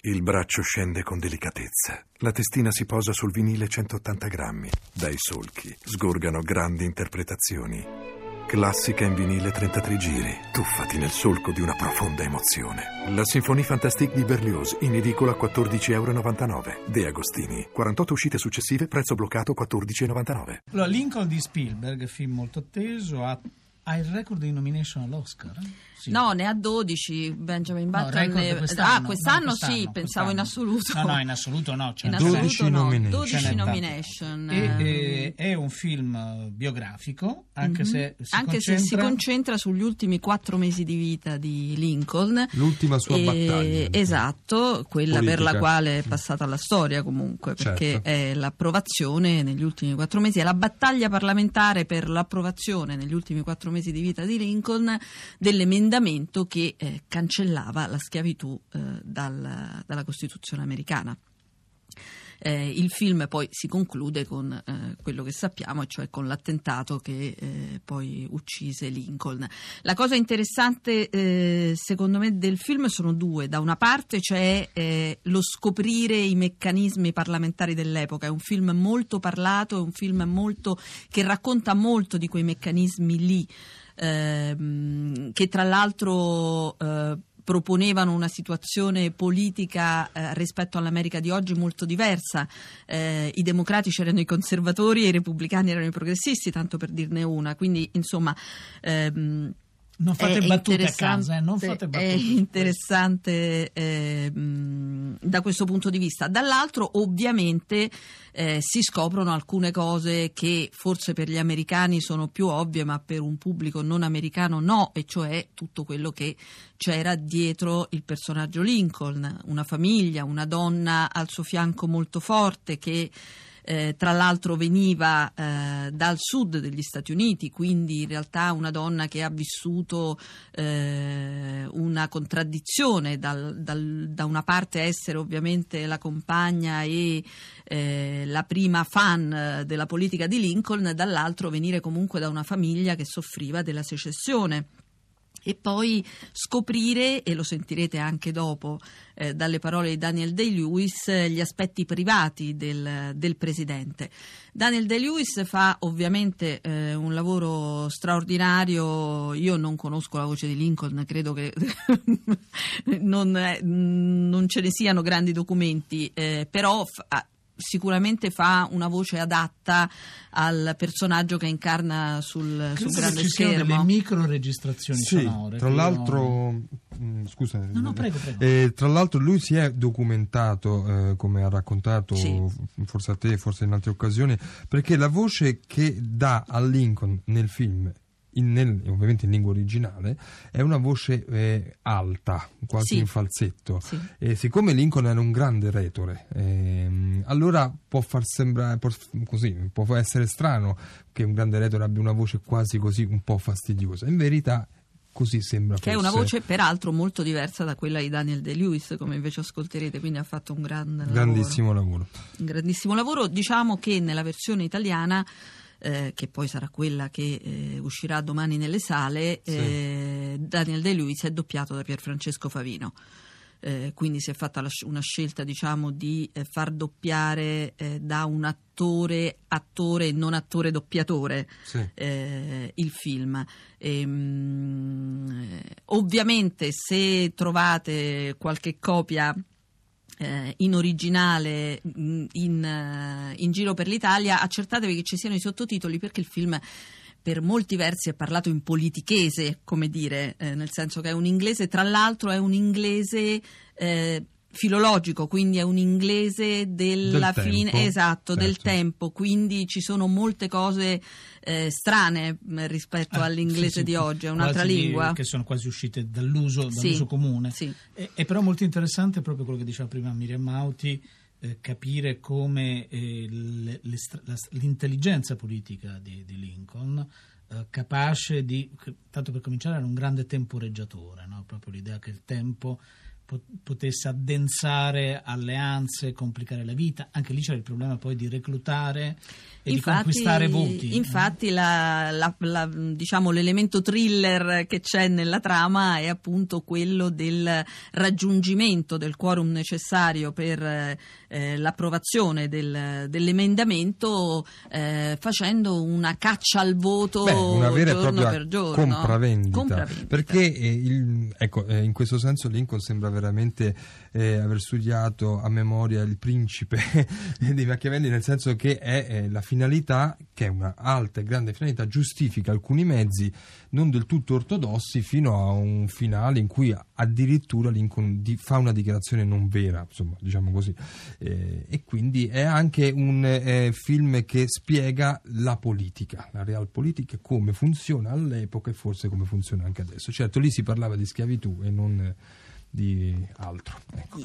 Il braccio scende con delicatezza. La testina si posa sul vinile 180 grammi. Dai solchi sgorgano grandi interpretazioni. Classica in vinile 33 giri. Tuffati nel solco di una profonda emozione. La Sinfonie Fantastique di Berlioz, in edicola 14,99 euro. De Agostini. 48 uscite successive, prezzo bloccato 14,99. Allora, Lincoln di Spielberg, film molto atteso, ha, ha il record di nomination all'Oscar? Sì. No, ne ha 12 Benjamin No, Button. ne- quest'anno, ah, no, quest'anno, quest'anno, sì, pensavo in quest'anno. assoluto. No, no, in assoluto no. Cioè In nel senso- assoluto 12 no, nomination. 12 Ce n'è tante. nomination. E, eh, eh, è un film eh, biografico, anche mhm. se si Anche se si concentra- concentra sugli ultimi quattro mesi di vita di Lincoln. L'ultima sua E- battaglia. Esatto, quella per Politica. la quale è passata alla storia comunque, perché Certo. è l'approvazione negli ultimi quattro mesi, è la battaglia parlamentare per l'approvazione negli ultimi quattro mesi di vita di Lincoln dell'emendamento che eh, cancellava la schiavitù eh, dal- dalla Costituzione americana. Eh, il film poi si conclude con eh, quello che sappiamo, cioè con l'attentato che eh, poi uccise Lincoln. La cosa interessante eh, secondo me del film sono due. Da una parte c'è eh, lo scoprire i meccanismi parlamentari dell'epoca, è un film molto parlato, è un film molto, che racconta molto di quei meccanismi lì. ehm, che tra l'altro eh, proponevano una situazione politica eh, rispetto all'America di oggi molto diversa. Eh, I democratici erano i conservatori e i repubblicani erano i progressisti, tanto per dirne una. Quindi, insomma. ehm, Non fate è battute a casa, eh, non fate battute. È interessante eh, mh, da questo punto di vista. Dall'altro, ovviamente, eh, si scoprono alcune cose che forse per gli americani sono più ovvie, ma per un pubblico non americano no, e cioè tutto quello che c'era dietro il personaggio Lincoln, una famiglia, una donna al suo fianco molto forte che eh, tra l'altro veniva eh, dal sud degli Stati Uniti, quindi in realtà una donna che ha vissuto eh, una contraddizione, dal- dal- da una parte essere ovviamente la compagna e eh, la prima fan della politica di Lincoln, dall'altro venire comunque da una famiglia che soffriva della secessione e poi scoprire, e lo sentirete anche dopo eh, dalle parole di Daniel Day-Lewis, eh, gli aspetti privati del, del presidente. Daniel Day-Lewis fa ovviamente eh, un lavoro straordinario, io non conosco la voce di Lincoln, credo che non, eh, non ce ne siano grandi documenti, eh, però fa- sicuramente fa una voce adatta al personaggio che incarna sul, sul grande ci schermo. delle micro registrazioni Sì, sonore. tra l'altro, mm, scusa, No, no, prego, prego. eh, tra l'altro lui si è documentato, eh, come ha raccontato Sì. forse a te, forse in altre occasioni, perché la voce che dà a Lincoln nel film, in- nel- ovviamente in lingua originale, è una voce eh, alta, quasi Sì. in falsetto. Sì. E siccome Lincoln era un grande retore, ehm, allora può far sembrare può, così, può essere strano che un grande retore abbia una voce quasi così un po' fastidiosa. In verità così sembra Che è una fosse. voce peraltro molto diversa da quella di Daniel De-Lewis, come invece ascolterete, quindi ha fatto un gran grandissimo lavoro. lavoro. Un grandissimo lavoro. Diciamo che nella versione italiana, eh, che poi sarà quella che eh, uscirà domani nelle sale, Sì. eh, Daniel De-Lewis è doppiato da Pierfrancesco Favino. Eh, quindi si è fatta la una scelta diciamo di eh, far doppiare da un attore attore e non attore doppiatore Sì. il film. Ehm, eh, ovviamente se trovate qualche copia eh, in originale mh, in, eh, in giro per l'Italia, accertatevi che ci siano i sottotitoli perché il film per molti versi è parlato in politichese, come dire, eh, nel senso che è un inglese, tra l'altro è un inglese eh, filologico, quindi è un inglese della Del fine, tempo, esatto, del certo. tempo, quindi ci sono molte cose eh, strane mh, rispetto Ah, all'inglese sì, sì, di oggi, è un'altra lingua. Che sono quasi uscite dall'uso, dall'uso comune. sì. E, è però molto interessante proprio quello che diceva prima Miriam Mauti, eh, capire come eh, le- le la- l'intelligenza politica di, di Lincoln eh, capace di, tanto per cominciare, era un grande temporeggiatore, no? proprio l'idea che il tempo potesse addensare alleanze, complicare la vita. Anche lì c'era il problema poi di reclutare e infatti, di conquistare voti. Infatti la, la, la, diciamo, l'elemento thriller che c'è nella trama è appunto quello del raggiungimento del quorum necessario per eh, l'approvazione del, dell'emendamento eh, facendo una caccia al voto Beh, una vera giorno e propria per giorno. Compravendita. compravendita. Perché eh, il, ecco, eh, in questo senso Lincoln sembra veramente eh, aver studiato a memoria il principe dei Machiavelli, nel senso che è eh, la finalità, che è una alta e grande finalità, giustifica alcuni mezzi non del tutto ortodossi fino a un finale in cui addirittura Lincoln di, fa una dichiarazione non vera, insomma, diciamo così. Eh, e quindi è anche un eh, film che spiega la politica, la realpolitik, come funziona all'epoca e forse come funziona anche adesso. Certo, lì si parlava di schiavitù e non di altro. Ecco.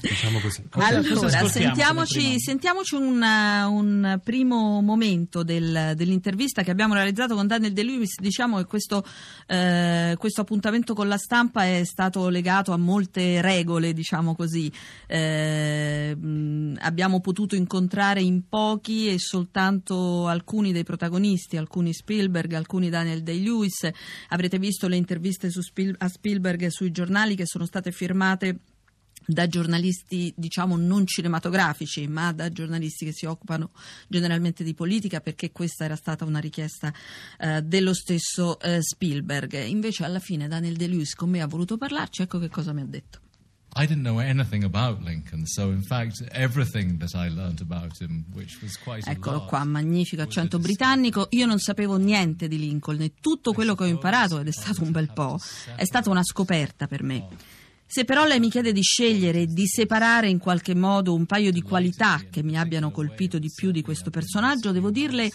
Diciamo così. Allora, sentiamoci, sentiamoci un, un, primo momento del, dell'intervista che abbiamo realizzato con Daniel De Lewis. Diciamo che questo, eh, questo, appuntamento con la stampa è stato legato a molte regole, diciamo così. Eh, abbiamo potuto incontrare in pochi e soltanto alcuni dei protagonisti, alcuni Spielberg, alcuni Daniel De Lewis. Avrete visto le interviste Spiel, a Spielberg sui giornali che sono sono state firmate da giornalisti diciamo non cinematografici ma da giornalisti che si occupano generalmente di politica perché questa era stata una richiesta eh, dello stesso eh, Spielberg. Invece alla fine Daniel De Lewis con me ha voluto parlarci. Ecco che cosa mi ha detto I didn't know anything about Lincoln, so in fact everything that I learned about him, which was quite Eccolo qua, magnifico accento britannico. Io non sapevo niente di Lincoln e tutto quello che ho imparato, ed è stato un bel po', è stata una scoperta per me. Se però lei mi chiede di scegliere, di separare in qualche modo un paio di qualità che mi abbiano colpito di più di questo personaggio, devo dirle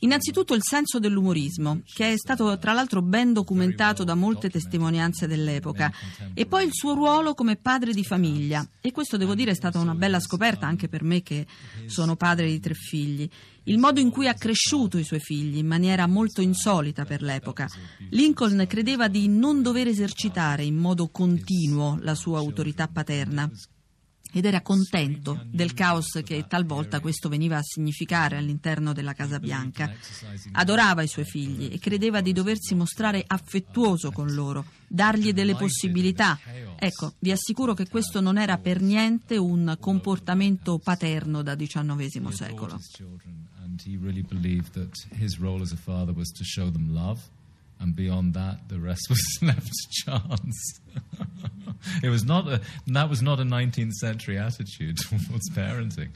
innanzitutto il senso dell'umorismo, che è stato tra l'altro ben documentato da molte testimonianze dell'epoca, e poi il suo ruolo come padre di famiglia. E questo devo dire è stata una bella scoperta anche per me che sono padre di tre figli il modo in cui ha cresciuto i suoi figli in maniera molto insolita per l'epoca. Lincoln credeva di non dover esercitare in modo continuo la sua autorità paterna ed era contento del caos che talvolta questo veniva a significare all'interno della Casa Bianca. Adorava i suoi figli e credeva di doversi mostrare affettuoso con loro, dargli delle possibilità. Ecco, vi assicuro che questo non era per niente un comportamento paterno da XIX secolo. And he really believed that his role as a father was to show them love, and beyond that, the rest was left to chance. it was not a, that was not a 19th century attitude towards parenting.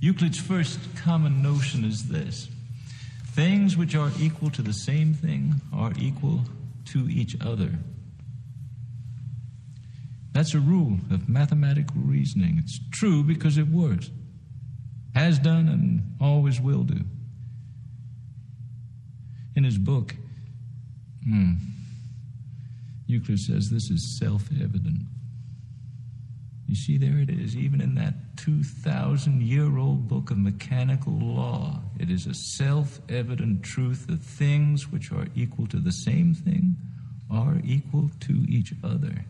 Euclid's first common notion is this things which are equal to the same thing are equal to each other. That's a rule of mathematical reasoning. It's true because it works has done and always will do. In his book, hmm, Euclid says this is self evident. You see, there it is, even in that 2,000 year old book of mechanical law. It is a self evident truth that things which are equal to the same thing are equal to each other.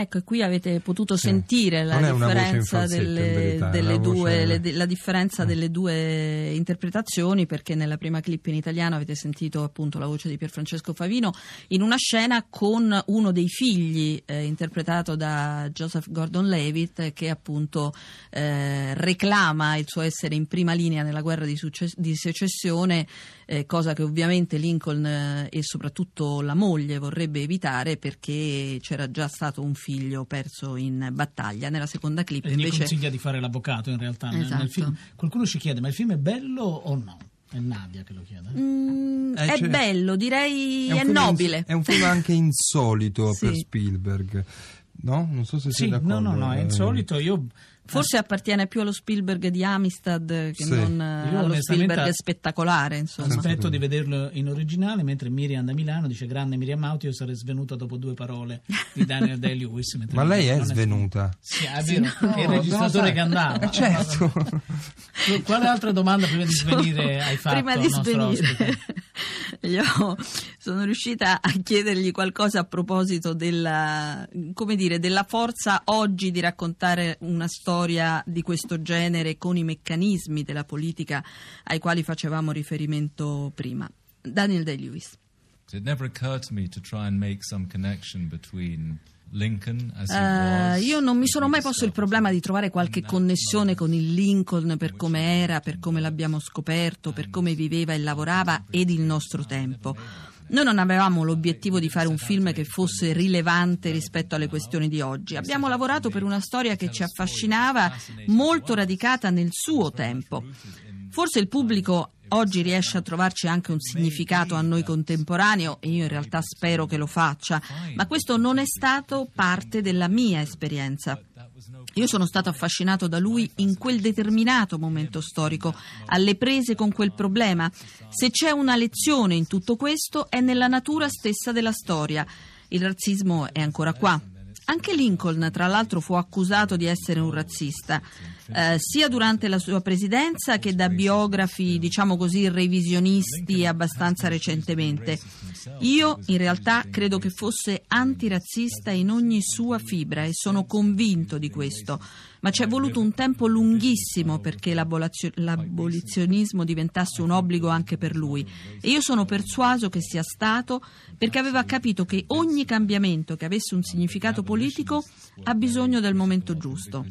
Ecco, qui avete potuto sentire la differenza, delle, verità, delle due, le, la differenza mm. delle due interpretazioni, perché nella prima clip in italiano avete sentito appunto la voce di Pierfrancesco Favino in una scena con uno dei figli eh, interpretato da Joseph Gordon-Levitt che appunto eh, reclama il suo essere in prima linea nella guerra di, succe- di secessione, eh, cosa che ovviamente Lincoln eh, e soprattutto la moglie vorrebbe evitare perché c'era già stato un figlio perso in battaglia. Nella seconda clip e invece... gli consiglia di fare l'avvocato in realtà esatto. nel, nel film. Qualcuno ci chiede, ma il film è bello o no? È Nadia che lo chiede. Mm, eh, è cioè, bello, direi è, è nobile. Ins- è un film anche insolito sì. per Spielberg. No? Non so se sì, sei d'accordo. No, no, no, è insolito. Io Forse appartiene più allo Spielberg di Amistad che sì. non Io allo Spielberg spettacolare. Insomma. Aspetto di vederlo in originale, mentre Miriam da Milano dice grande Miriam Auti, io sarei svenuta dopo due parole di Daniel Day-Lewis. Ma lei è svenuta? Sì, è vero, sì, no, è il registratore no, che andava. Certo. Quale altra domanda prima di svenire hai fatto prima di svenire. Io sono riuscita a chiedergli qualcosa a proposito della, dire, della forza oggi di raccontare una storia di questo genere con i meccanismi della politica ai quali facevamo riferimento prima. Daniel Day-Lewis. It never occurred to me to try and make some connection between Uh, io non mi sono mai posto il problema di trovare qualche connessione con il Lincoln per come era, per come l'abbiamo scoperto, per come viveva e lavorava ed il nostro tempo. Noi non avevamo l'obiettivo di fare un film che fosse rilevante rispetto alle questioni di oggi. Abbiamo lavorato per una storia che ci affascinava, molto radicata nel suo tempo. Forse il pubblico oggi riesce a trovarci anche un significato a noi contemporaneo e io in realtà spero che lo faccia, ma questo non è stato parte della mia esperienza. Io sono stato affascinato da lui in quel determinato momento storico, alle prese con quel problema. Se c'è una lezione in tutto questo è nella natura stessa della storia. Il razzismo è ancora qua. Anche Lincoln, tra l'altro, fu accusato di essere un razzista eh, sia durante la sua presidenza che da biografi, diciamo così, revisionisti abbastanza recentemente. Io in realtà credo che fosse antirazzista in ogni sua fibra e sono convinto di questo. Ma ci è voluto un tempo lunghissimo perché l'abolizionismo diventasse un obbligo anche per lui. E io sono persuaso che sia stato perché aveva capito che ogni cambiamento che avesse un significato politico ha bisogno del momento giusto.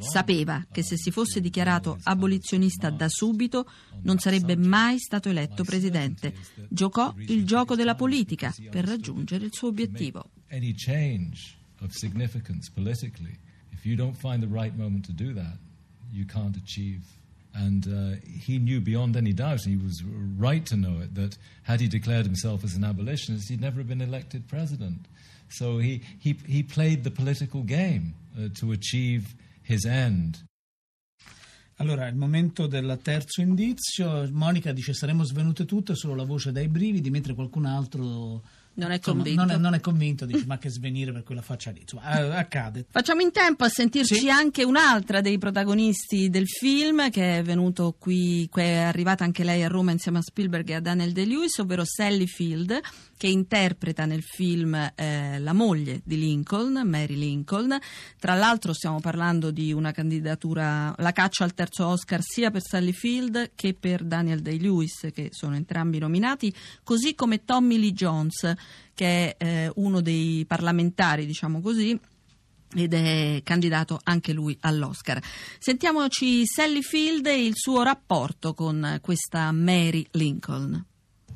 Sapeva che se si fosse dichiarato abolizionista da subito non sarebbe mai stato eletto presidente. Giocò il gioco della politica per raggiungere il suo obiettivo. If you don't find the right moment to do that, you can't achieve. And uh, he knew beyond any doubt, he was right to know it, that had he declared himself as an abolitionist, he'd never been elected president. So he, he, he played the political game uh, to achieve his end. Allora, il momento del terzo indizio, Monica dice saremmo svenute tutte, solo la voce dai brividi, mentre qualcun altro non è convinto. Non è, non è convinto, dice, ma che svenire per quella faccia lì. Insomma, accade. Facciamo in tempo a sentirci sì. anche un'altra dei protagonisti del film, che è venuto qui, è arrivata anche lei a Roma insieme a Spielberg e a Daniel De-Lewis, ovvero Sally Field, che interpreta nel film eh, la moglie di Lincoln, Mary Lincoln. Tra l'altro stiamo parlando di una candidatura, la caccia al terzo Oscar sia per Sally Field che per Daniel Day-Lewis, che sono entrambi nominati, così come Tommy Lee Jones, che è eh, uno dei parlamentari, diciamo così, ed è candidato anche lui all'Oscar. Sentiamoci Sally Field e il suo rapporto con questa Mary Lincoln.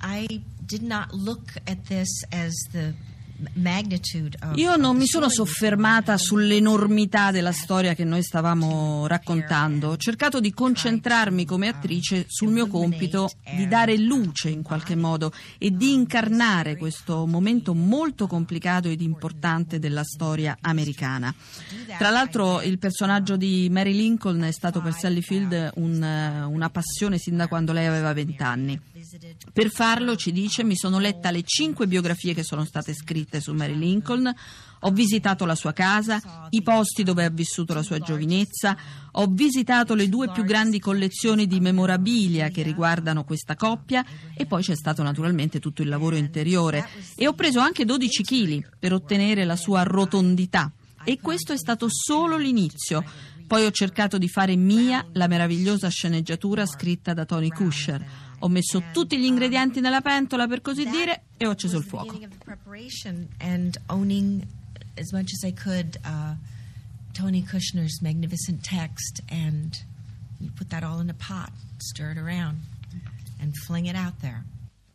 I did not look at this as the io non mi sono soffermata sull'enormità della storia che noi stavamo raccontando. Ho cercato di concentrarmi come attrice sul mio compito di dare luce in qualche modo e di incarnare questo momento molto complicato ed importante della storia americana. Tra l'altro il personaggio di Mary Lincoln è stato per Sally Field un, una passione sin da quando lei aveva vent'anni. Per farlo, ci dice, mi sono letta le cinque biografie che sono state scritte su Mary Lincoln, ho visitato la sua casa, i posti dove ha vissuto la sua giovinezza, ho visitato le due più grandi collezioni di memorabilia che riguardano questa coppia. E poi c'è stato naturalmente tutto il lavoro interiore. E ho preso anche 12 kg per ottenere la sua rotondità. E questo è stato solo l'inizio. Poi ho cercato di fare mia la meravigliosa sceneggiatura scritta da Tony Kusher. Ho messo tutti gli ingredienti nella pentola, per così dire, e ho acceso il fuoco. Uh, Tony Kushner's magnificent text, and you put that all in a pot, stir it around, and fling it out there.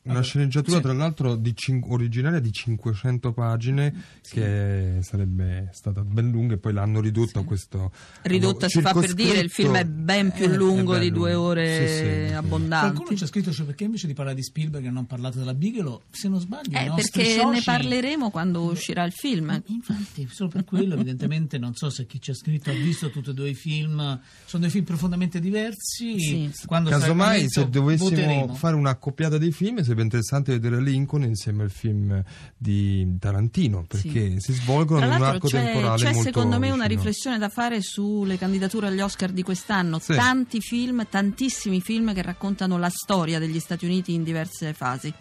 Una sceneggiatura, sì. tra l'altro, di cin- originaria di 500 pagine, sì. che sarebbe stata ben lunga, e poi l'hanno ridotta a questo. Ridotta si fa per dire, il film è ben più eh, lungo di due ore sì, abbondanti. Qualcuno ci ha scritto, cioè, perché invece di parlare di Spielberg non parlato della Bigelow? Se non sbaglio, eh, perché soci... ne parleremo quando uscirà il film. Eh, infatti, solo per quello, evidentemente, non so se chi ci ha scritto ha visto tutti e due i film. Sono due film profondamente diversi. Sì. Quando Casomai, se dovessimo voteremo. fare una accoppiata dei film sarebbe interessante vedere Lincoln insieme al film di Tarantino perché sì. si svolgono in un arco c'è, temporale c'è molto secondo me vicino. una riflessione da fare sulle candidature agli Oscar di quest'anno sì. tanti film, tantissimi film che raccontano la storia degli Stati Uniti in diverse fasi